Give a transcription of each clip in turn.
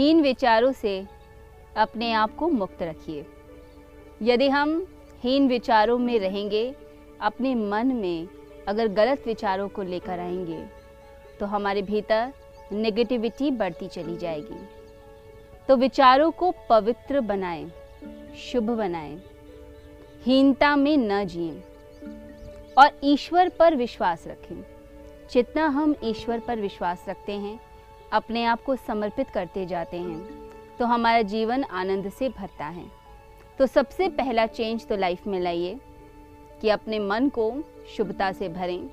हीन विचारों से अपने आप को मुक्त रखिए। यदि हम हीन विचारों में रहेंगे, अपने मन में अगर गलत विचारों को लेकर आएँगे तो हमारे भीतर नेगेटिविटी बढ़ती चली जाएगी। तो विचारों को पवित्र बनाएँ, शुभ बनाएँ, हीनता में न जिएँ और ईश्वर पर विश्वास रखें। जितना हम ईश्वर पर विश्वास रखते हैं अपने आप को समर्पित करते जाते हैं तो हमारा जीवन आनंद से भरता है। तो सबसे पहला चेंज तो लाइफ में लाइए, कि अपने मन को शुभता से भरें,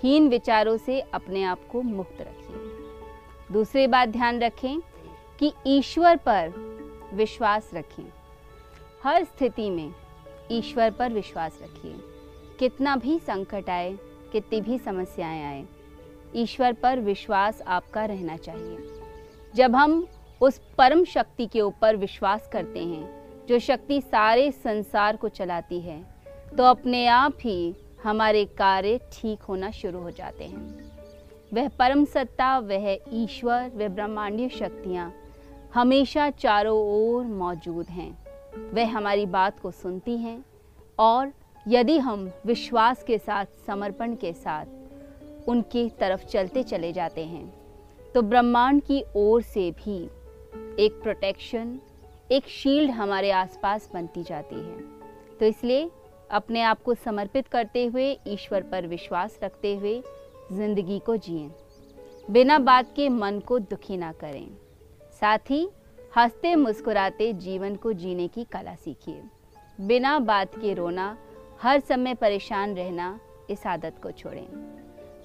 हीन विचारों से अपने आप को मुक्त रखिए। दूसरी बात ध्यान रखें, कि ईश्वर पर विश्वास रखें। हर स्थिति में ईश्वर पर विश्वास रखिए। कितना भी संकट आए, कितनी भी समस्याएँ आए ईश्वर पर विश्वास आपका रहना चाहिए। जब हम उस परम शक्ति के ऊपर विश्वास करते हैं, जो शक्ति सारे संसार को चलाती है तो अपने आप ही हमारे कार्य ठीक होना शुरू हो जाते हैं। वह परम सत्ता, वह ईश्वर, वह ब्रह्मांडीय शक्तियाँ हमेशा चारों ओर मौजूद हैं। वह हमारी बात को सुनती हैं और यदि हम विश्वास के साथ, समर्पण के साथ उनकी तरफ़ चलते चले जाते हैं। तो ब्रह्मांड की ओर से भी एक प्रोटेक्शन एक शील्ड हमारे आसपास बनती जाती है। तो इसलिए अपने आप को समर्पित करते हुए, ईश्वर पर विश्वास रखते हुए ज़िंदगी को जिए। बिना बात के मन को दुखी ना करें। साथ ही हँसते मुस्कुराते जीवन को जीने की कला सीखिए। बिना बात के रोना, हर समय परेशान रहना इस आदत को छोड़ें।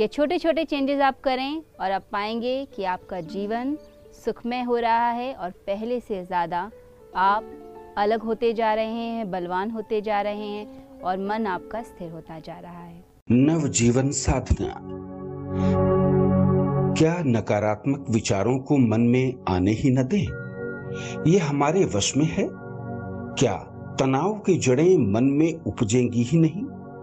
ये छोटे छोटे चेंजेस आप करें और आप पाएँगे कि आपका जीवन सुखमय हो रहा है और पहले से ज़्यादा आप अलग होते जा रहे हैं, बलवान होते जा रहे हैं और मन आपका स्थिर होता जा रहा है। नव जीवन साधना। क्या नकारात्मक विचारों को मन में आने ही न दें? ये हमारे वश में है। क्या तनाव की जड़ें मन में उपजेंगी ही नहीं?